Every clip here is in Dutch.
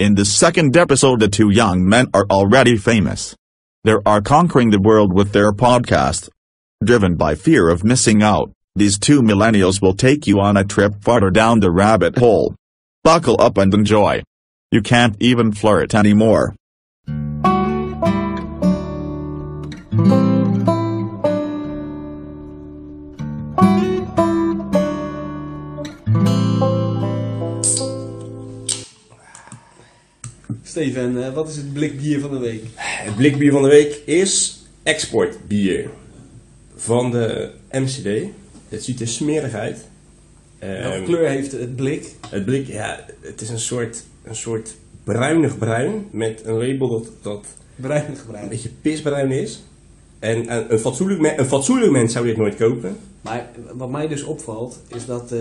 In the second episode, the two young men are already famous. They are conquering the world with their podcast. Driven by fear of missing out, these two millennials will take you on a trip farther down the rabbit hole. Buckle up and enjoy. You can't even flirt anymore. Steven, eh, wat is het blik bier van de week? Het blikbier van de week is exportbier van de MCD. Het ziet er smerig uit. Welke Ehm, kleur heeft het blik? Het blik, ja, het is een soort, een soort bruinig bruin met een label dat, dat Bruin een beetje pisbruin is. En, en een, fatsoenlijk een fatsoenlijk mens zou dit nooit kopen. Maar wat mij dus opvalt, is dat eh,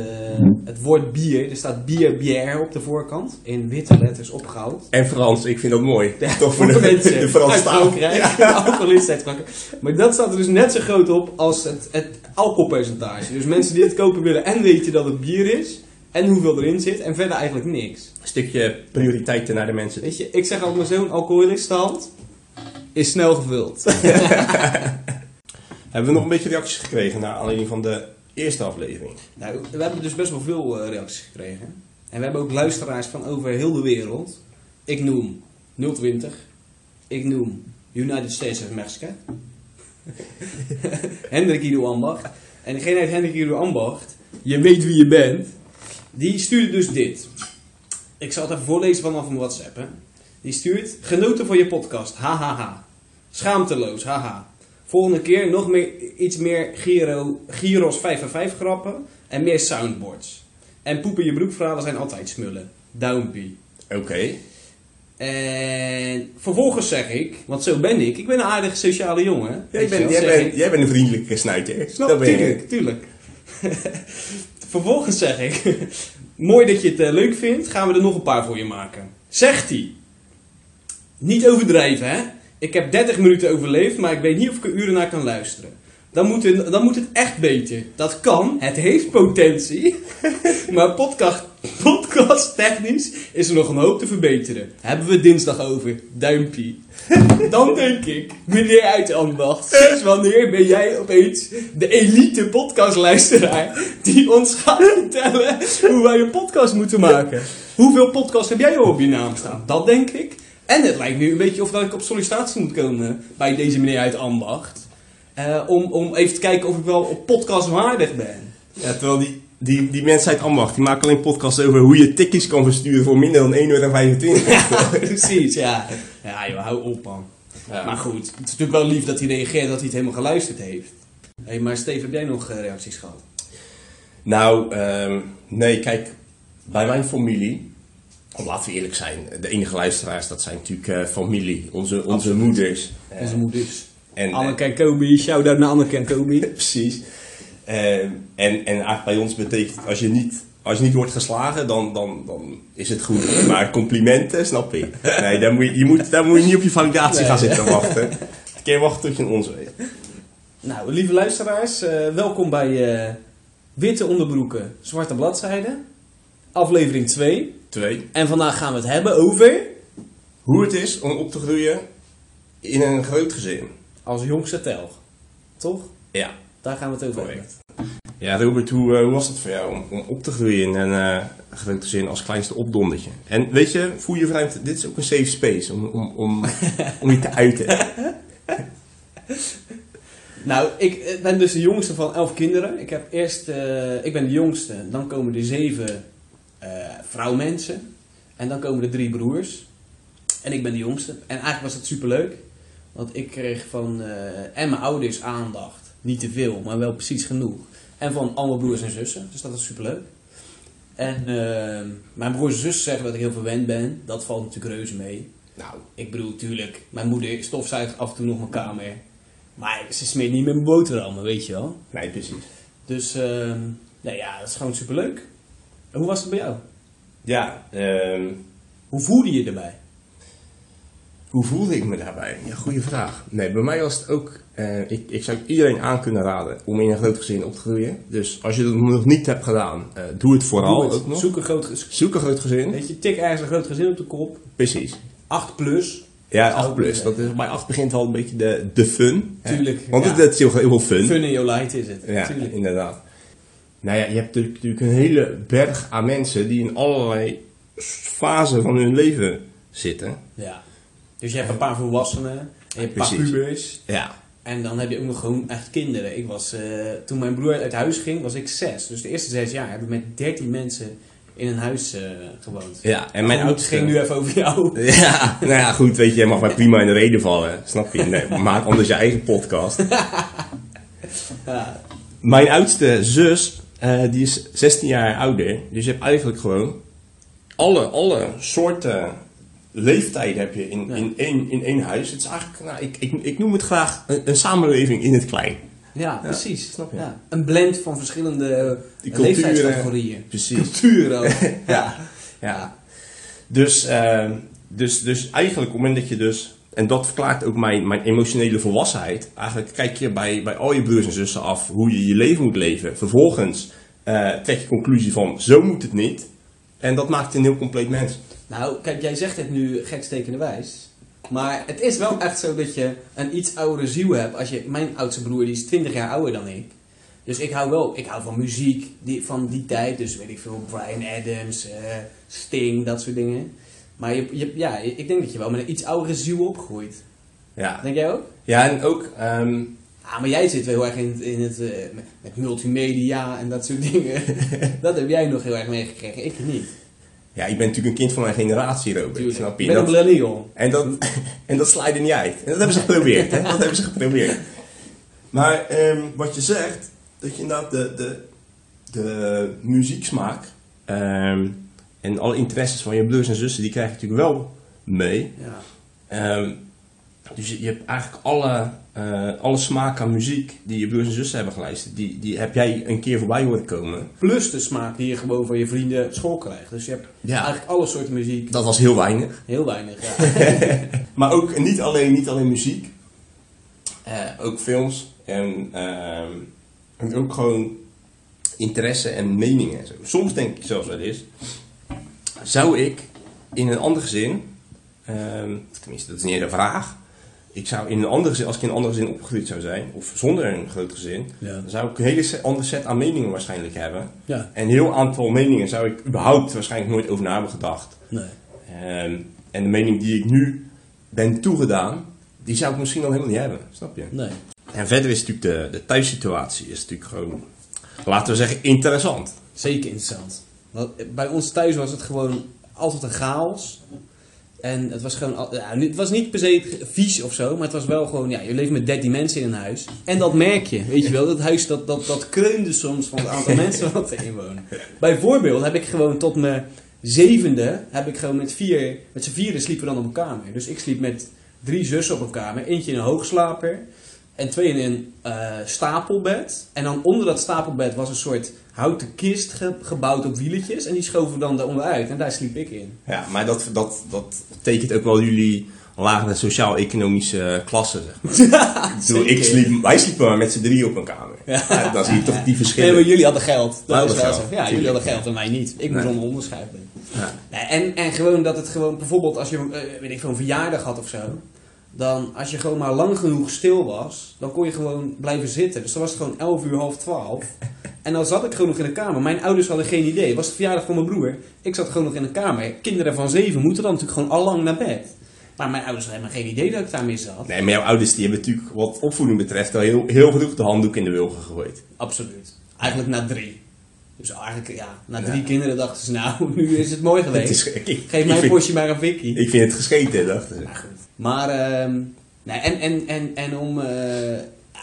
het woord bier, er staat bier, bière op de voorkant, in witte letters opgehaald. En Frans, ik vind dat mooi. Ja, Toch voor de, mensen de alcoholisten uit Frankrijk. Maar dat staat er dus net zo groot op als het, het alcoholpercentage. Dus mensen die het kopen willen en weten dat het bier is, en hoeveel erin zit, en verder eigenlijk niks. Een stukje prioriteiten naar de mensen. Weet je, ik zeg altijd maar zo'n alcoholistenhand is snel gevuld. Hebben we nog een beetje reacties gekregen naar aanleiding van de eerste aflevering? Nou, we hebben dus best wel veel eh, reacties gekregen. En we hebben ook luisteraars van over heel de wereld. Ik noem 020. Ik noem United States of Mexico. Hendrik Ido Ambacht. En degene uit Hendrik Ido Ambacht, je weet wie je bent, die stuurde dus dit. Ik zal het even voorlezen vanaf mijn WhatsApp. Hè. Die stuurt, genoten van je podcast, hahaha. Schaamteloos, haha. Volgende keer nog meer, iets meer Giro, Giros 5 en 5 grappen en meer soundboards. En poepen je broekverhalen zijn altijd smullen. Duimpie. Oké. En vervolgens zeg ik, want zo ben ik, ik ben een aardige sociale jongen. Jij, wel, jij, bent, jij bent een vriendelijke snuiter. Snap, Dat ben je. tuurlijk, tuurlijk. Vervolgens zeg ik, mooi dat je het eh, leuk vindt, gaan we er nog een paar voor je maken. Zegt hij. Niet overdrijven, hè? Ik heb 30 minuten overleefd, maar ik weet niet of ik er uren naar kan luisteren. Dan moet, het, dan moet het echt beter. Dat kan, het heeft potentie. maar podcast, podcast technisch is er nog een hoop te verbeteren. Hebben we dinsdag over. Duimpie. Dan denk ik, meneer uit ambacht, sinds wanneer ben jij opeens de elite podcastluisteraar die ons gaat vertellen hoe wij een podcast moeten maken? Hoeveel podcasts heb jij al op je naam staan? Dat denk ik. En het lijkt nu een beetje of dat ik op sollicitatie moet komen bij deze meneer uit ambacht. Eh, om, om even te kijken of ik wel op podcast waardig ben. Ja, terwijl die, die, die mensen uit Ambacht, die maken alleen podcasts over hoe je tikkies kan versturen voor minder dan 1,25 euro. Ja, precies, ja. Ja, joh, hou op man. Ja. Maar goed, het is natuurlijk wel lief dat hij reageert dat hij het helemaal geluisterd heeft. Hé, maar Steven, heb jij nog eh, reacties gehad? Nou, ehm, nee, kijk, bij mijn familie, laten we eerlijk zijn, de enige luisteraars, dat zijn natuurlijk eh, familie, onze, onze moeders. Eh, Onze moeders. en, Anneke en Kobi, shout-out naar Anneke en Kobi. Precies. En, en eigenlijk bij ons betekent als je niet, als je niet wordt geslagen, dan, dan, dan is het goed. Maar complimenten, snap ik. Nee, daar moet je, je moet, daar moet je niet op je validatie gaan zitten wachten. Een keer wachten tot je een ons weet. Nou, lieve luisteraars, eh, welkom bij eh, Witte Onderbroeken, Zwarte Bladzijden. Aflevering 2. Twee, En vandaag gaan we het hebben over... hoe het is om op te groeien in een groot gezin. Als jongste telg. Toch? Ja. Daar gaan we het over Correct. hebben. Ja, Robert, hoe, eh, hoe was het voor jou om, om op te groeien in een eh, groot gezin als kleinste opdondertje? En weet je, voel je vrij, dit is ook een safe space om, om, om, om je te uiten. Nou, ik eh, ben dus de jongste van elf kinderen. Ik, heb eerst, ik ben de jongste, dan komen er zeven vrouwmensen. En dan komen er drie broers. En ik ben de jongste. En eigenlijk was het superleuk. Want ik kreeg van eh, en mijn ouders aandacht. Niet te veel, maar wel precies genoeg. En van al mijn broers en zussen. Dus dat was superleuk. En eh, mijn broers en zussen zeggen dat ik heel verwend ben. Dat valt natuurlijk reuze mee. Nou, Ik bedoel, tuurlijk, mijn moeder stofzuigt af en toe nog mijn kamer. Maar ze smeert niet met mijn boterhammen, weet je wel. nee, precies. Dus, ehm nou ja, dat is gewoon superleuk. En hoe was het bij jou? Ja, ehm, Hoe voelde je erbij? Hoe voelde ik me daarbij? Ja, goede vraag. Nee, bij mij was het ook... eh, ik, ik zou iedereen aan kunnen raden om in een groot gezin op te groeien. Dus als je dat nog niet hebt gedaan, eh, doe het vooral Doe het. ook nog. Zoek een groot gezin. Zoek een groot gezin. Weet je, tik ergens een groot gezin op de kop. Precies. 8 plus. Ja, Zou 8 plus. Dat is, bij 8 begint al een beetje de, de fun. hè. Tuurlijk, Want ja. het, het is heel, heel fun. Fun in your light is het. Ja, Tuurlijk. inderdaad. Nou ja, je hebt natuurlijk, een hele berg aan mensen die in allerlei fasen van hun leven zitten. Ja. Dus je hebt een paar volwassenen. En je hebt een paar pubers. Ja. En dan heb je ook nog gewoon echt kinderen. Ik was, eh, toen mijn broer uit huis ging, was ik zes. Dus de eerste zes jaar heb ik met dertien mensen in een huis eh, gewoond. Ja, en mijn Goed, oudste... Ging nu even over jou. Ja, nou ja, goed, weet je, je mag mij prima in de reden vallen, snap je? Nee, maak anders je eigen podcast. Ja. Mijn oudste zus, eh, die is 16 jaar ouder, dus je hebt eigenlijk gewoon alle, alle soorten leeftijden heb je in, Ja. in, één, in één huis. Het is eigenlijk, nou, ik, ik, ik noem het graag een, een samenleving in het klein. Ja, precies. snap je. Ja. Een blend van verschillende eh, culturen. leeftijdscategorieën. Precies. Culturen ook. Ja, ja. Dus, ehm, dus, dus eigenlijk op het moment dat je dus, en dat verklaart ook mijn, mijn emotionele volwassenheid, eigenlijk kijk je bij, bij al je broers en zussen af hoe je je leven moet leven. Vervolgens eh, trek je conclusie van zo moet het niet. En dat maakt een heel compleet mens. Nou, kijk, jij zegt het nu gekstekende wijs. Maar het is wel echt zo dat je een iets oudere ziel hebt. Als je, mijn oudste broer die is 20 jaar ouder dan ik. Dus ik hou wel, ik hou van muziek die, van die tijd. Dus weet ik veel, Brian Adams, eh, Sting, dat soort dingen. Maar je, je, ja, ik denk dat je wel met een iets oudere ziel opgroeit. Ja, Denk jij ook? ja en ook, ehm, Ah, maar jij zit wel heel erg in het, in het eh, met, multimedia en dat soort dingen. dat heb jij nog heel erg meegekregen, ik niet. ja, ik ben natuurlijk een kind van mijn generatie, Robert. Tuurlijk. Snap Ik je? ben een Dat- millennial. En dat, en dat er niet uit. En dat hebben ze geprobeerd. Hè? Dat hebben ze geprobeerd. Maar ehm, wat je zegt, dat je inderdaad de, de, de muzieksmaak ehm, en alle interesses van je broers en zussen, die krijg je natuurlijk wel mee. Ja. Ehm, dus je, je hebt eigenlijk alle, eh, alle smaak aan muziek die je broers en zussen hebben geluisterd, die, die heb jij een keer voorbij horen komen. Plus de smaak die je gewoon van je vrienden school krijgt. Dus je hebt Ja. eigenlijk alle soorten muziek. Dat was heel weinig. Heel weinig, ja. Maar ook niet alleen, niet alleen muziek, eh, ook films en, ehm, en ook gewoon interesse en meningen. en zo. Soms denk ik zelfs wel eens, zou ik in een ander gezin, ehm, tenminste dat is niet eens een vraag, ik zou in een ander gezin, als ik in een ander gezin opgegroeid zou zijn, of zonder een groot gezin, Ja. dan zou ik een hele set, ander set aan meningen waarschijnlijk hebben. ja. En een heel aantal meningen zou ik überhaupt waarschijnlijk nooit over na hebben gedacht. Nee. Ehm, en de mening die ik nu ben toegedaan, die zou ik misschien al helemaal niet hebben. Snap je? Nee. En verder is natuurlijk de, de thuissituatie is natuurlijk gewoon, laten we zeggen, interessant. Zeker interessant. Bij ons thuis was het gewoon altijd een chaos. En het was gewoon, ja, het was niet per se vies of zo, maar het was wel gewoon, ja, je leeft met 13 mensen in een huis. En dat merk je, weet je wel, dat huis dat, dat, dat kreunde soms van het aantal mensen wat erin wonen. Bijvoorbeeld heb ik gewoon tot mijn zevende, heb ik gewoon met vier, met z'n vieren sliepen we dan op een kamer. Dus ik sliep met drie zussen op een kamer, eentje in een hoogslaper en twee in een eh, stapelbed. En dan onder dat stapelbed was een soort houten kist ge- gebouwd op wieletjes. En die schoven we dan daaronder uit. En daar sliep ik in. Ja, maar dat, dat, dat betekent ook wel jullie lagere sociaal-economische klasse. Zeg maar. ik bedoel, ik Zeker. sliep, wij sliepen maar met z'n drie op een kamer. Ja, dan zie je toch die Nee, verschillen. maar jullie hadden geld. Dat is wel zo. Ja, jullie hadden geld en wij niet. Ik moest Nee. onder onderscheid. Ja. Nee, en, en gewoon dat het gewoon, bijvoorbeeld als je eh, weet ik, veel, een verjaardag had of zo. Dan als je gewoon maar lang genoeg stil was, dan kon je gewoon blijven zitten. Dus dan was het gewoon 11 uur, half 12. En dan zat ik gewoon nog in de kamer. Mijn ouders hadden geen idee. Het was de verjaardag van mijn broer. Ik zat gewoon nog in de kamer. Kinderen van 7 moeten dan natuurlijk gewoon al lang naar bed. Maar mijn ouders hadden helemaal geen idee dat ik daarmee zat. Nee, maar jouw ouders die hebben natuurlijk wat opvoeding betreft al heel, heel vroeg de handdoek in de wilgen gegooid. Absoluut. Eigenlijk na drie. Dus eigenlijk, ja, na Ja. drie kinderen dachten ze, nou, nu is het mooi geweest. Het is, ik, ik, Geef vind, postje maar aan Vicky. ik vind het gescheten, dachten ze. Maar ehm, nee, en, en, en, en om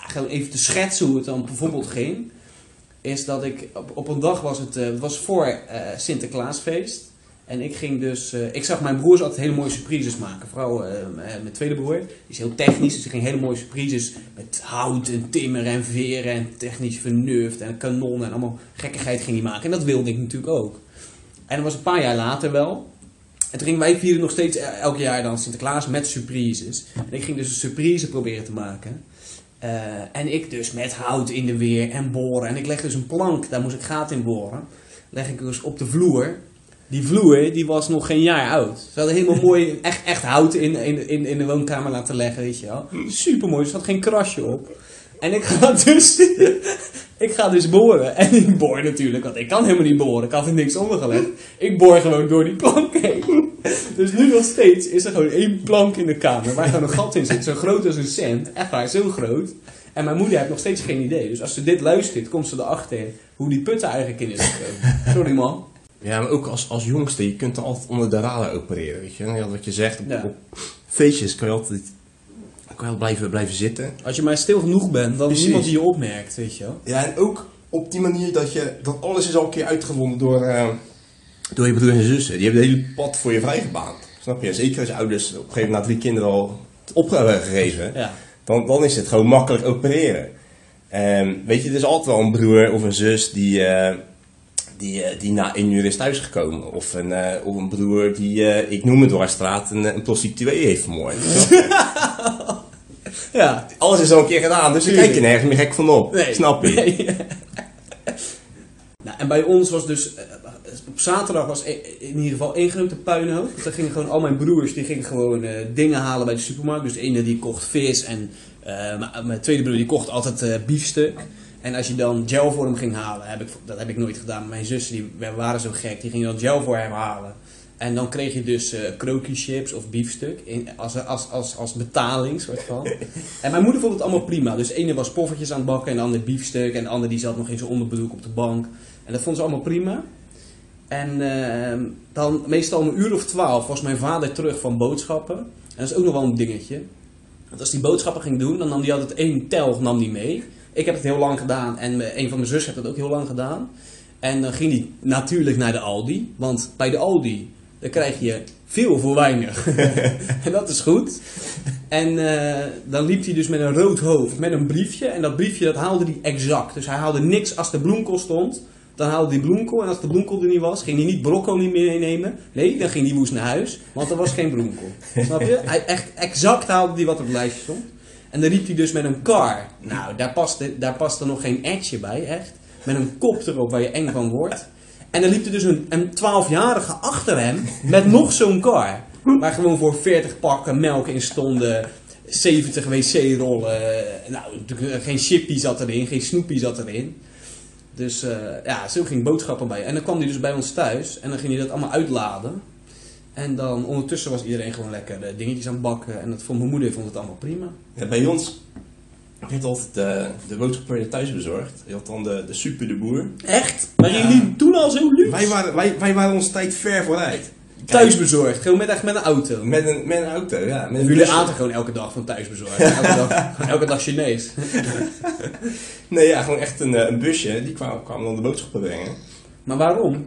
gewoon even te schetsen hoe het dan bijvoorbeeld ging. Is dat ik, op, op een dag was het, eh, was voor eh, Sinterklaasfeest. En ik ging dus, eh, ik zag mijn broers altijd hele mooie surprises maken. Vooral eh, mijn tweede broer, die is heel technisch. Dus die ging hele mooie surprises met hout en timmer en veren en technisch vernuft en kanonnen en allemaal gekkigheid ging hij maken. En dat wilde ik natuurlijk ook. En dat was een paar jaar later wel. En toen wij vieren nog steeds el- elk jaar dan Sinterklaas met surprises. En ik ging dus een surprise proberen te maken. En ik dus met hout in de weer en boren. En ik leg dus een plank, daar moest ik gaten in boren. Leg ik dus op de vloer. Die vloer, die was nog geen jaar oud. Ze hadden helemaal mooi, echt, echt hout in, in, in, de woonkamer laten leggen, weet je wel. Super mooi, er zat geen krasje op. En ik ga dus, ik ga dus boren. En ik boor natuurlijk, want ik kan helemaal niet boren. Ik had er niks onder gelegd. Ik boor gewoon door die plank heen. Dus nu nog steeds is er gewoon één plank in de kamer waar gewoon een gat in zit. Zo groot als een cent. Echt waar, zo groot. En mijn moeder heeft nog steeds geen idee. Dus als ze dit luistert, komt ze erachter hoe die put er eigenlijk in is gekomen. Sorry man. Ja, maar ook als, als jongste, je kunt dan altijd onder de radar opereren, weet je. En wat je zegt, op, Ja. op feestjes kan je altijd, kan je altijd blijven, blijven zitten. Als je maar stil genoeg bent, dan is niemand die je opmerkt, weet je wel. Ja, en ook op die manier dat je, dat alles is al een keer uitgevonden door, eh, door je broer en zussen. Die hebben het hele pad voor je vrijgebaand. Snap je? Zeker als je ouders op een gegeven moment na drie kinderen al op hebben gegeven. Ja. dan, dan is het gewoon makkelijk opereren. Ehm, weet je, er is altijd wel een broer of een zus die, eh, die, eh, die na één uur is thuisgekomen. Of een, eh, of een broer die, eh, ik noem het dwarsstraat, een, een prostituee heeft vermoord. Ja. Alles is al een keer gedaan, dus Tuurlijk. kijk je nergens meer gek van op. Nee. Snap je? Nee. nou, en bij ons was dus, op zaterdag was e- in ieder geval één grote puinhoop. Dan gingen gewoon al mijn broers, die gingen gewoon dingen halen bij de supermarkt. Dus de ene die kocht vis en mijn- tweede broer die kocht altijd biefstuk. En als je dan gel voor hem ging halen, heb ik, dat heb ik nooit gedaan. Mijn zussen die waren zo gek, die gingen dan gel voor hem halen. En dan kreeg je dus krokie chips of biefstuk in, als, als, als, als betaling, soort van. En mijn moeder vond het allemaal prima. Dus de ene was poffertjes aan het bakken en de andere biefstuk. En de andere die zat nog in zijn onderbroek op de bank. En dat vond ze allemaal prima. En ehm, dan meestal om een uur of twaalf was mijn vader terug van boodschappen. En dat is ook nog wel een dingetje. Want als hij boodschappen ging doen, dan nam hij altijd één telg nam die mee. Ik heb het heel lang gedaan en een van mijn zussen heeft het ook heel lang gedaan. En dan ging hij natuurlijk naar de Aldi. Want bij de Aldi, dan krijg je veel voor weinig. en dat is goed. En eh, dan liep hij dus met een rood hoofd, met een briefje. En dat briefje dat haalde hij exact. Dus hij haalde niks als de bloemkool stond. Dan haalde hij bloemkool. En als de bloemkool er niet was, ging hij niet broccoli meenemen. Nee, dan ging hij woest naar huis. Want er was geen bloemkool. Snap je? Hij echt exact haalde hij wat op het lijstje stond. En dan riep hij dus met een car. Nou, daar paste, daar paste nog geen etje bij, echt. Met een kop erop waar je eng van wordt. En dan liep er dus een, een 12-jarige achter hem met nog zo'n car. Waar gewoon voor 40 pakken melk in stonden. 70 wc-rollen. Nou, geen chippy zat erin, geen snoepie zat erin. Dus eh, ja, zo ging boodschappen bij. En dan kwam hij dus bij ons thuis en dan ging hij dat allemaal uitladen. En dan ondertussen was iedereen gewoon lekker eh, dingetjes aan het bakken. En dat vond mijn moeder vond het allemaal prima. Ja, bij ons werd altijd de, de boodschap werd thuis bezorgd. Je had dan de, de super de boer. Echt? Maar Ja. jullie toen al zo luxe? Wij waren, wij, wij waren onze tijd ver vooruit. Thuisbezorgd, gewoon met, echt met een auto. Met een, met een auto, ja. Met een Jullie aten gewoon elke dag van thuisbezorgd. Elke dag, elke dag Chinees. Nee, ja, gewoon echt een, eh, een busje. Die kwam, kwam dan de boodschappen brengen. Maar waarom?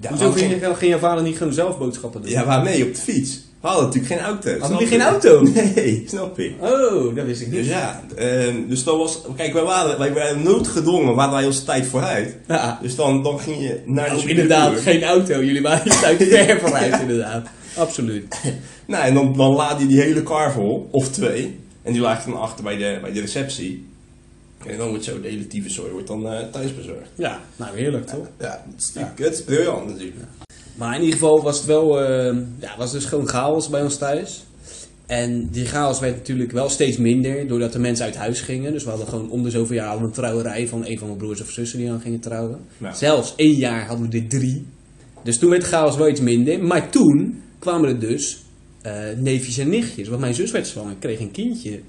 Ja, Hoezo ging je, ging je vader niet gewoon zelf boodschappen doen? ja, waarmee? Op de fiets. We hadden natuurlijk geen auto. Hadden snap jullie geen auto? Nee, snap je. Oh, dat wist ik Dus niet. ja, ehm, dus dat was... Kijk, wij waren, wij waren noodgedwongen, waren wij onze tijd vooruit. Ja. Dus dan, dan ging je naar de inderdaad, geen auto. Jullie waren je tijd ver vooruit, inderdaad. Absoluut. Nou, en dan, dan laadde je die hele car vol, of twee. En die lag je dan achter bij de, bij de receptie. En dan wordt zo de hele tyfuszooi wordt dan eh, thuis bezorgd. Ja, nou heerlijk toch? Ja, dat is, natuurlijk- dat is briljant natuurlijk. Maar in ieder geval was het wel, eh, ja, was dus gewoon chaos bij ons thuis. En die chaos werd natuurlijk wel steeds minder doordat de mensen uit huis gingen. Dus we hadden gewoon om de zoveel jaar een trouwerij van een van mijn broers of zussen die dan gingen trouwen. Ja. Zelfs één jaar hadden we er drie. Dus toen werd de chaos wel iets minder. Maar toen kwamen er dus eh, neefjes en nichtjes. Want mijn zus werd zwanger, kreeg een kindje.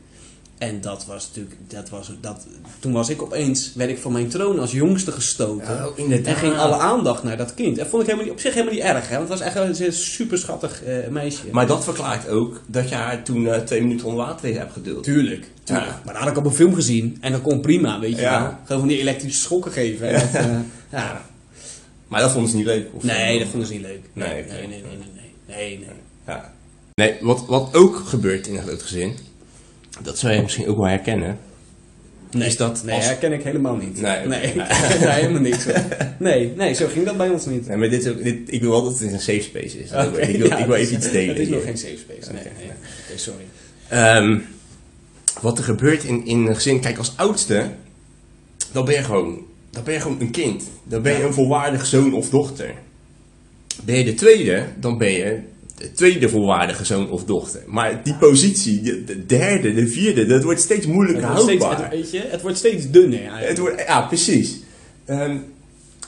En dat was natuurlijk, dat was, dat, toen was ik opeens, werd ik van mijn troon als jongste gestoten. Ja, inderdaad. En ging alle aandacht naar dat kind. En vond ik helemaal niet, op zich helemaal niet erg, hè? Want het was echt een super schattig eh, meisje. Maar dat verklaart ook dat je haar toen eh, twee minuten onder water hebt geduld. Tuurlijk. tuurlijk. Ja. Maar dat had ik op een film gezien. En dat kon prima, weet je Ja. wel. Gewoon van die elektrische schokken geven. En dat, eh, ja. Maar dat vonden ze niet leuk. Of Nee, dat vonden ze niet leuk. Nee, nee, nee, nee, nee, nee. nee, nee. Ja. Nee, wat, wat ook gebeurt in een groot gezin, dat zou je misschien ook wel herkennen. Nee, is dat nee als... herken ik helemaal niet. Nee, nee, nee. nee, helemaal niks. Nee, nee, zo ging dat bij ons niet. Nee, maar dit is ook, dit, ik wil wel dat het een safe space is. Oké, ik wil, ja, ik wil het even is- iets delen. Het is nog hier. geen safe space. Nee, sorry. Ehm, wat er gebeurt in, in een gezin, kijk als oudste, dan ben je gewoon, dan ben je gewoon een kind. Dan ben je een volwaardig zoon of dochter. Ben je de tweede, dan ben je de tweede volwaardige zoon of dochter. Maar die positie, de, de derde, de vierde, dat wordt steeds moeilijker Het wordt, steeds, houdbaar. het, weet je, het wordt steeds dunner eigenlijk. Het wordt, ja, precies. Ehm,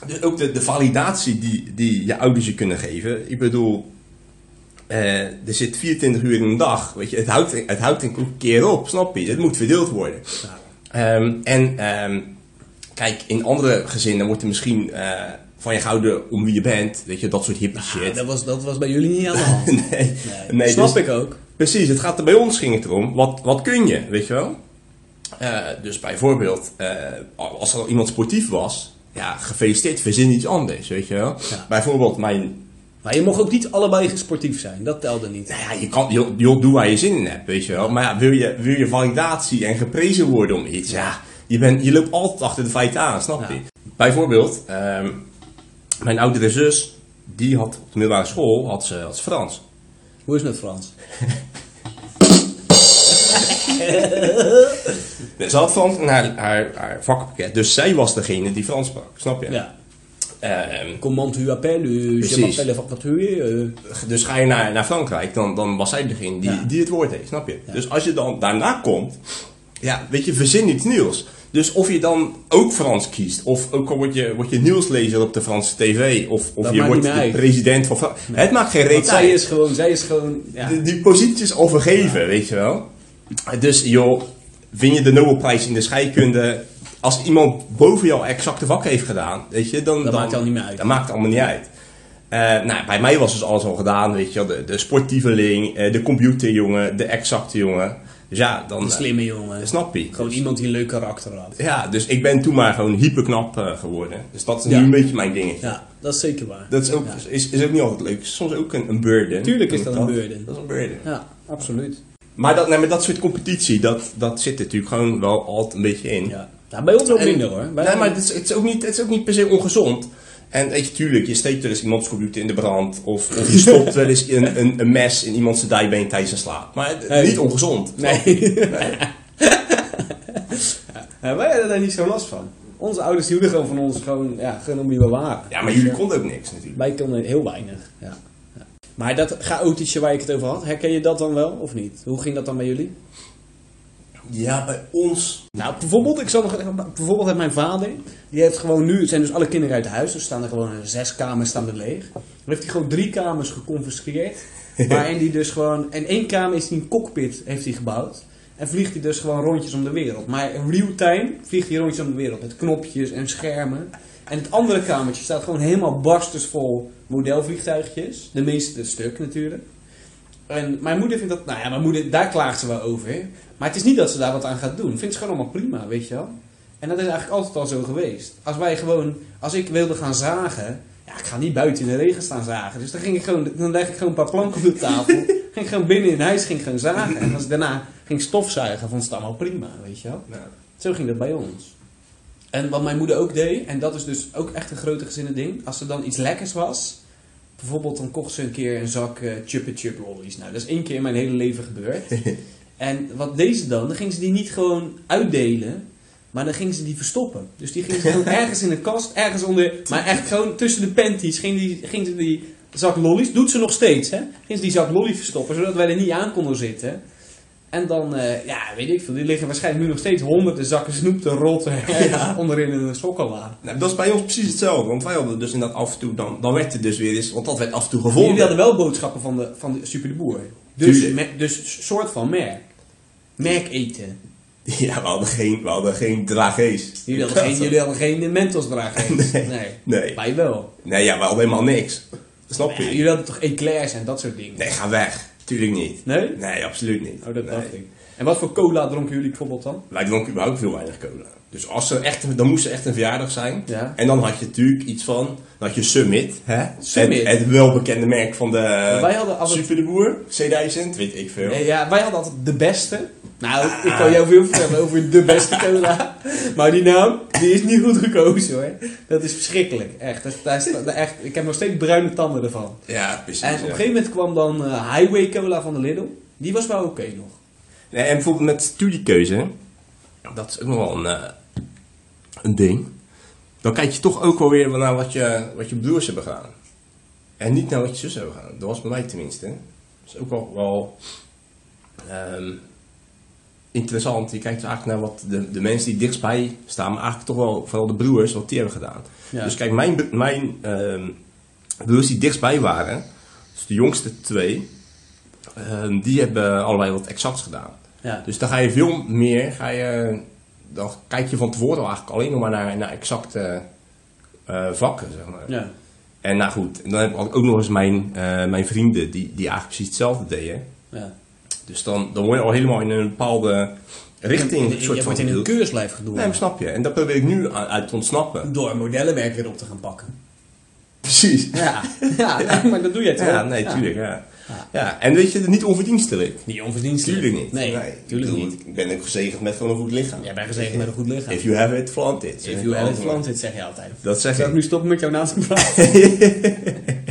dus ook de, de validatie die, die je ouders je kunnen geven. Ik bedoel, eh, er zit 24 uur in een dag. Weet je, het houdt, het houdt een keer op, snap je? Het moet verdeeld worden. Ehm, en ehm, kijk, in andere gezinnen wordt er misschien eh, van je gehouden om wie je bent. Weet je, dat soort hippie Ah, shit. dat, was, dat was bij jullie niet aan de hand. nee, Nee, nee, Snap dus- ik ook. Precies, het gaat er bij ons ging het erom, wat, wat kun je, weet je wel? Eh, dus bijvoorbeeld, eh, als er iemand sportief was, ja, gefeliciteerd, verzin iets anders, weet je wel? Ja. Bijvoorbeeld mijn, Maar je mocht ook niet allebei sportief zijn. Dat telde niet. nou ja, je kan, joh, joh, doe waar je zin in hebt, weet je wel? Maar ja, wil je, wil je validatie en geprezen worden om iets, ja, je, bent, je loopt altijd achter de feiten aan, snap je? Ja. Bijvoorbeeld, ehm, mijn oudere zus, die had op de middelbare school, had ze, had ze Frans. Hoe is het met Frans? Ze had Frans in haar, haar, haar vakkenpakket, dus zij was degene die Frans sprak, snap je? Ja. Ehm, Comment tu appelles? euh, Je m'appelle es? euh. dus ga je naar, naar Frankrijk, dan, dan was zij degene die, Ja. die het woord heeft, snap je? Dus als je dan daarna komt, ja, weet je, verzin iets nieuws. Dus of je dan ook Frans kiest, of ook al word je, word je nieuwslezer op de Franse tv, of, of Dat je wordt de president van. Het maakt geen reet zij is gewoon, zij is gewoon, ja. Die, die positie is al vergeven, weet je wel. Dus joh, win je de Nobelprijs in de scheikunde, als iemand boven jou exacte vak heeft gedaan, weet je, dan... Dat dan, maakt al niet meer uit. Dat maakt allemaal niet uit. Eh, nou, bij mij was dus alles al gedaan, weet je wel. De, de sportieveling, eh, de computerjongen, de exacte jongen. Dus ja, dan... Een slimme jongen. eh, snap je. Gewoon Dus- iemand die een leuk karakter had. Ja, dus ik ben toen maar gewoon hyperknap eh, geworden. Dus dat is Ja. nu een beetje mijn dingetje. Ja, dat is zeker waar. Dat is ook, Ja. is, is ook niet altijd leuk. Soms ook een, een burden. Tuurlijk is dat een burden. Dat is een burden. Ja, absoluut. Maar dat, nee, maar dat soort competitie, dat, dat zit er natuurlijk gewoon wel altijd een beetje in. Ja. Nou, bij ons ook minder hoor. Nee, maar het is, het, is ook niet, het is ook niet per se ongezond. En weet je, tuurlijk, je steekt wel eens iemands computer in de brand. Of, of je stopt wel eens een, een, een mes in iemands dijbeen tijdens een slaap. Maar Nee. niet ongezond. Nee. ja, wij hadden daar niet zo last van. Onze ouders hielden gewoon van ons gewoon, ja, gewoon om wie we waren. Ja, maar jullie konden ook niks natuurlijk. Wij konden heel weinig. Ja. Ja. Maar dat chaotische waar ik het over had, herken je dat dan wel of niet? Hoe ging dat dan bij jullie? Ja, bij ons... Nou, bijvoorbeeld, ik zal nog, bijvoorbeeld heeft mijn vader, die heeft gewoon nu, het zijn dus alle kinderen uit huis, dus staan er gewoon zes kamers staan er leeg. Dan heeft hij gewoon drie kamers geconfiskeerd, waarin hij dus gewoon, en één kamer is hij een cockpit heeft hij gebouwd. En vliegt hij dus gewoon rondjes om de wereld. Maar in real time vliegt hij rondjes om de wereld met knopjes en schermen. En het andere kamertje staat gewoon helemaal barstensvol modelvliegtuigjes. De meeste stuk natuurlijk. En mijn moeder vindt dat, nou ja, mijn moeder, daar klaagt ze wel over. Maar het is niet dat ze daar wat aan gaat doen. Vindt ze gewoon allemaal prima, weet je wel. En dat is eigenlijk altijd al zo geweest. Als wij gewoon, als ik wilde gaan zagen, ja, ik ga niet buiten in de regen staan zagen. Dus dan ging ik gewoon, dan leg ik gewoon een paar planken op de tafel. ging ik gewoon binnen in huis, ging ik gewoon zagen. En als ik daarna ging stofzuigen, vond ze het allemaal prima, weet je wel. Zo ging dat bij ons. En wat mijn moeder ook deed, en dat is dus ook echt een grote gezinnen ding, als er dan iets lekkers was, bijvoorbeeld dan kocht ze een keer een zak eh Chupa Chup lollies. Nou, dat is één keer in mijn hele leven gebeurd. en wat deed ze dan? Dan ging ze die niet gewoon uitdelen, maar dan ging ze die verstoppen. Dus die ging ze gewoon ergens in een kast, ergens onder, maar echt gewoon tussen de panties ging, die, ging ze die zak lollies, doet ze nog steeds hè, ging ze die zak lollies verstoppen, zodat wij er niet aan konden zitten. En dan, eh, ja, weet ik veel, die liggen waarschijnlijk nu nog steeds honderden zakken snoep te rotten Ja. onderin een sokkellaan. nou, dat is bij ons precies hetzelfde. Want wij hadden dus inderdaad af en toe, dan, dan werd het dus weer eens, want dat werd af en toe gevonden. Jullie hadden wel boodschappen van de, van de Super de Boer. Dus, me- dus soort van merk. Merk eten. Ja, we hadden geen, we hadden geen dragees. Jullie hadden geen, jullie hadden geen Mentos dragen. Nee. nee. Nee. Wij wel. Nee, ja, we hadden helemaal niks. Snap Ja, je? jullie hadden toch eclairs en dat soort dingen? Nee, ga weg. Tuurlijk niet. Nee? Nee, absoluut niet. Oh, dat Nee. dacht ik. En wat voor cola dronken jullie bijvoorbeeld dan? Wij dronken überhaupt veel weinig cola. Dus als er echt, dan moest er echt een verjaardag zijn. Ja. En dan had je natuurlijk iets van, dan had je Summit. Hè? Summit. Het, het welbekende merk van de wij hadden altijd- Super de Boer. C1000, weet ik veel. Nee, ja, wij hadden altijd de beste. Nou, ik kan jou veel vertellen over de beste cola. Maar die naam, die is niet goed gekozen hoor. Dat is verschrikkelijk. Echt. Dat, dat is, dat- echt ik heb nog steeds bruine tanden ervan. Ja, precies. En op een gegeven moment kwam dan eh, Highway Cola van de Lidl. Die was wel oké nog. Nee, en bijvoorbeeld met studiekeuze, dat is ook nog wel een, eh, een ding. Dan kijk je toch ook wel weer naar wat je, wat je broers hebben gedaan. En niet naar wat je zus hebben gedaan. Dat was bij mij tenminste. Dat is ook wel, wel ehm, interessant. Je kijkt eigenlijk naar wat de, de mensen die dichtstbij staan, maar eigenlijk toch wel vooral de broers, wat die hebben gedaan. Ja. Dus kijk, mijn, mijn ehm, broers die dichtstbij waren, dus de jongste twee, ehm, die hebben allebei wat exacts gedaan. Ja. Dus dan ga je veel meer, ga je, dan kijk je van tevoren eigenlijk alleen nog maar naar, naar exacte eh, vakken, zeg maar. ja. En nou goed, en dan heb ik ook nog eens mijn, eh, mijn vrienden die, die eigenlijk precies hetzelfde deden. ja. Dus dan, dan word je al helemaal in een bepaalde richting je, je soort van wordt in een keurslijf gedoe. Nee, maar snap je. En daar probeer ik nu uit te ontsnappen. Door modellenwerk weer op te gaan pakken. Precies. Ja, ja, maar dat doe jij toch? Ja, nee, tuurlijk, ja. ja. En weet je, niet onverdienstelijk. Niet onverdienstelijk. Tuurlijk niet. Nee, tuurlijk niet. Ik ben ook gezegend met gewoon een goed lichaam. Jij bent gezegend met een goed lichaam. If you have it, flaunt it. If you have it, flaunt it, zeg je altijd. Dat zeg Zou ik nu stoppen met jou naast te praten?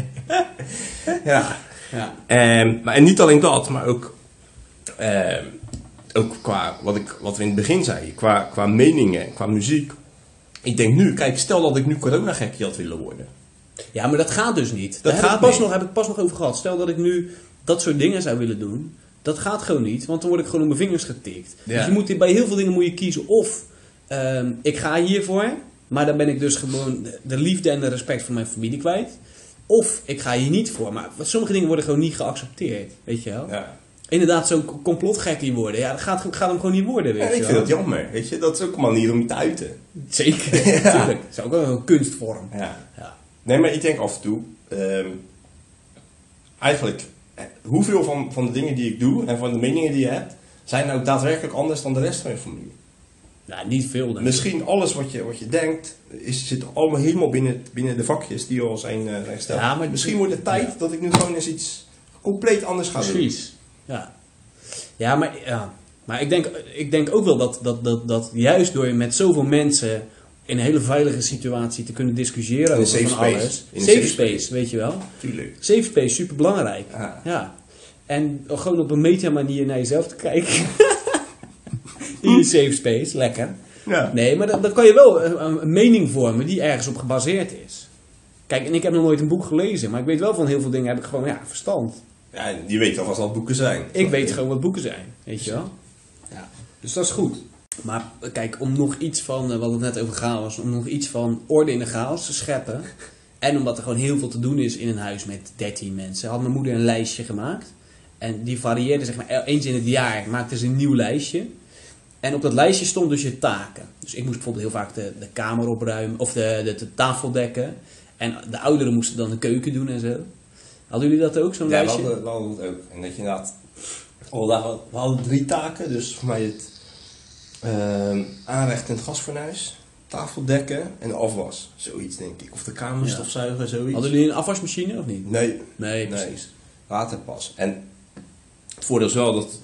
Ja. Ja. Ehm, maar en niet alleen dat, maar ook, ehm, ook qua wat, ik, wat we in het begin zeiden, qua, qua meningen, qua muziek. Ik denk nu, kijk, stel dat ik nu corona-gekkie had willen worden. ja, maar dat gaat dus niet. Dat Daar heb, gaat ik pas nog, heb ik pas nog over gehad. Stel dat ik nu dat soort dingen zou willen doen. Dat gaat gewoon niet, want dan word ik gewoon op mijn vingers getikt. Ja. Dus je moet, bij heel veel dingen moet je kiezen. Of ehm, ik ga hiervoor, maar dan ben ik dus gewoon de, de liefde en de respect voor mijn familie kwijt. Of ik ga hier niet voor. Maar sommige dingen worden gewoon niet geaccepteerd. Weet je wel? Ja. Inderdaad, zo'n complotgekkie worden. Ja, dat gaat, gaat hem gewoon niet worden. Weet Ja, ik wel? vind dat jammer. Weet je, dat is ook een manier om je te uiten. Zeker, natuurlijk. Dat is ook wel een kunstvorm. Ja. Ja. Nee, maar ik denk af en toe, ehm, eigenlijk, eh, hoeveel van, van de dingen die ik doe en van de meningen die je hebt, zijn nou daadwerkelijk anders dan de rest van je familie? Nou, niet veel. ik. Misschien alles wat je, wat je denkt, is, zit allemaal helemaal binnen, binnen de vakjes die al zijn, gesteld. Ja, maar- Misschien wordt het tijd dat ik nu gewoon eens iets compleet anders ga doen. Precies. Ja. Ja, maar, ja. maar ik, denk, ik denk ook wel dat, dat, dat, dat juist door met zoveel mensen in een hele veilige situatie te kunnen discussiëren In een over van space. alles. In een safe safe space, space. weet je wel. Tuurlijk. Safe space, super belangrijk. Ja. Ja. En gewoon op een media manier naar jezelf te kijken. in je safe space, lekker. Ja. Nee, maar dan, dan kan je wel een, een mening vormen die ergens op gebaseerd is. Kijk, en ik heb nog nooit een boek gelezen, maar ik weet wel van heel veel dingen heb ik gewoon, ja, verstand. Ja, je weet alvast wat boeken zijn. Ik weet gewoon wat boeken zijn, weet je wel. Ja. Dus dat is goed. Maar kijk, om nog iets van, eh, we hadden het net over chaos, om nog iets van orde in de chaos te scheppen. En omdat er gewoon heel veel te doen is in een huis met 13 mensen, had mijn moeder een lijstje gemaakt. En die varieerde, zeg maar, eens in het jaar maakte ze een nieuw lijstje. En op dat lijstje stond dus je taken. Dus ik moest bijvoorbeeld heel vaak de, de kamer opruimen, of de, de, de tafel dekken. En de ouderen moesten dan de keuken doen en zo. Hadden jullie dat ook, zo'n Ja, lijstje? hadden, we hadden het ook. En dat je inderdaad... We hadden- drie taken. Dus voor mij het ehm aanrecht in het gasfornuis, tafel dekken en afwas. Zoiets denk ik. Of de kamer Ja. stofzuigen, zoiets. Hadden jullie een afwasmachine of niet? Nee, Nee, Nee. precies. later pas. En het voordeel is wel dat,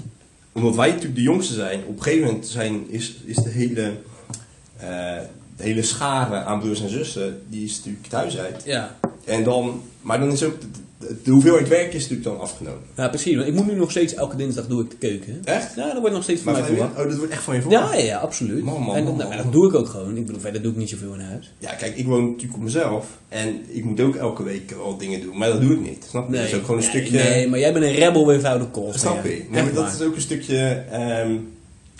omdat wij natuurlijk de jongste zijn, op een gegeven moment zijn, is, is de hele... de hele schare aan broers en zussen, die is natuurlijk thuis uit. Ja. En dan, maar dan is ook de, hoeveelheid werk is natuurlijk dan afgenomen. ja, precies. Want ik moet nu nog steeds, elke dinsdag doe ik de keuken. Echt? Ja, dat wordt nog steeds van Maar mij oh, dat wordt echt van je verwacht? Ja, ja, ja, absoluut. Man, man, en man, nou, dat doe ik ook gewoon. Ik bedoel, verder doe ik niet zoveel in huis. Ja, kijk, ik woon natuurlijk op mezelf en ik moet ook elke week wel dingen doen, maar dat doe ik niet. Snap je? dat is ook gewoon een nee, stukje. Nee, maar jij bent een rebel with oude kost. snap je? Nee, maar dat is ook een stukje ehm,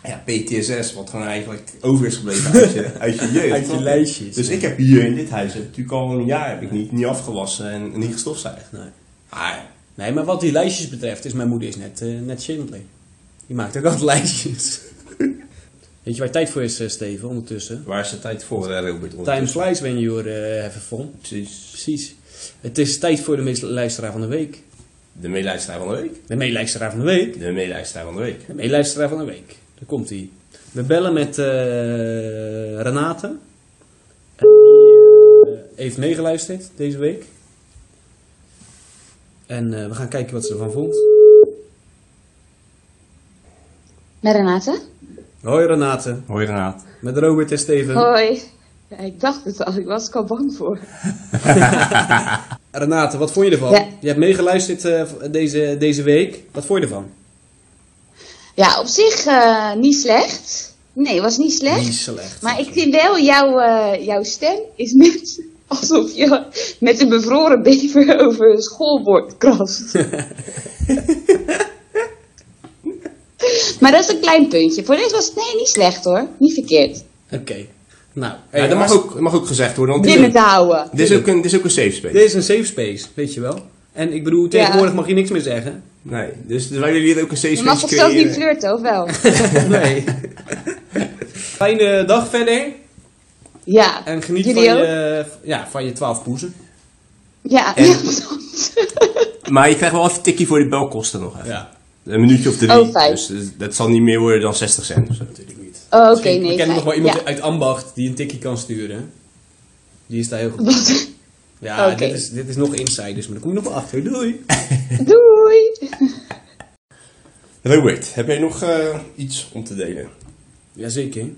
ja, PTSS, wat gewoon eigenlijk over is gebleven uit je, uit je jeugd. Uit je snap lijstjes. Dus ik heb hier in dit huis heb natuurlijk al een jaar heb ik niet, niet afgewassen en, en niet gestofzuigd. Nee. Ah, nee, maar wat die lijstjes betreft, is mijn moeder is net, eh net Schindler. Die maakt ook altijd lijstjes. Weet je waar tijd voor is, eh, Steven, ondertussen? waar is de tijd voor, eh, Robert? Time flies when you're uh, having fun. Precies. Precies. Het is tijd voor de meest luisteraar van de week. De meeluisteraar van de week. De meeluisteraar van de week. De meeluisteraar van de week. De meeluisteraar van de week. Daar komt hij. We bellen met eh, Renate. En die eh, heeft meegeluisterd deze week. En eh, we gaan kijken wat ze ervan vond. Met Renate? Hoi Renate, Hoi Renaat. met Robert en Steven. Hoi. Ja, ik dacht het al, ik was er al bang voor. Renate, wat vond je ervan? Ja. Je hebt meegeluisterd eh, deze, deze week. Wat vond je ervan? Ja, op zich eh, niet slecht. Nee, was niet slecht. Niet slecht. Maar ik vind wel, jouw, eh, jouw stem is net alsof je met een bevroren bever over een schoolbord krast. maar dat is een klein puntje. Voor deze was het nee, niet slecht hoor. Niet verkeerd. Oké. Nou, Ja, dat, mag als- ook, dat mag ook gezegd worden, want dit, Binnen te houden. dit is ook een, dit is ook een safe space. Dit is een safe space, weet je wel. En ik bedoel, tegenwoordig mag je niks meer zeggen. Nee, dus wij willen hier ook een safe Je mag toch zelfs niet flirten, of wel? nee. Fijne dag verder. Ja. En geniet van je, ja, van je twaalf poezen. Ja, En- ja, bedankt. Maar je krijgt wel even een tikkie voor die belkosten nog even. Ja, Een minuutje of drie. Oh, fijn. dus eh, dat zal niet meer worden dan 60 cent of zo. natuurlijk niet. Oh, oké, Misschien- nee. we kennen nog wel iemand Ja. uit Ambacht die een tikkie kan sturen. Die is daar heel goed. Wat? Ja, Oké. dit, is, dit is nog insiders, maar daar kom je nog wel achter. Doei! Doei! Robert, heb jij nog eh, iets om te delen? Jazeker.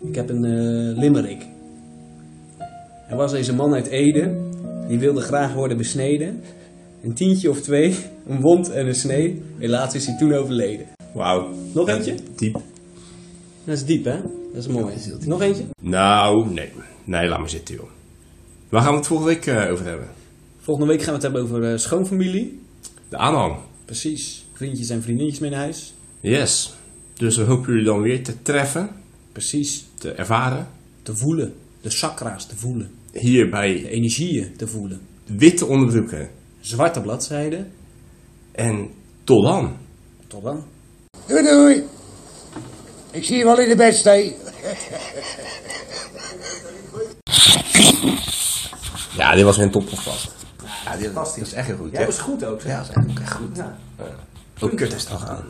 Ik heb een eh limerick. Er was deze man uit Ede, die wilde graag worden besneden. Een tientje of twee, een wond en een snee. Helaas is hij toen overleden. Wauw. Nog eentje? Diep. Dat is diep, hè? Dat is mooi. Nog eentje? Nou, nee. Nee, laat maar zitten, joh. Waar gaan we het volgende week eh, over hebben? Volgende week gaan we het hebben over eh, schoonfamilie. De aanhang. Precies. Vriendjes en vriendinnetjes mee naar huis. Yes. Dus we hopen jullie dan weer te treffen, Precies. te ervaren. Te voelen. De chakra's te voelen. Hier De bij energieën te voelen. Witte Onderbroeken. Zwarte bladzijden. En tot dan. Tot dan. Doei doei. Ik zie je wel in de bedstee. Ja, dit was een topvast. Ja, dit was, was echt heel goed. Jij was goed ook, zeg. Ja, dat is echt, echt goed. Ook kut is al gaan.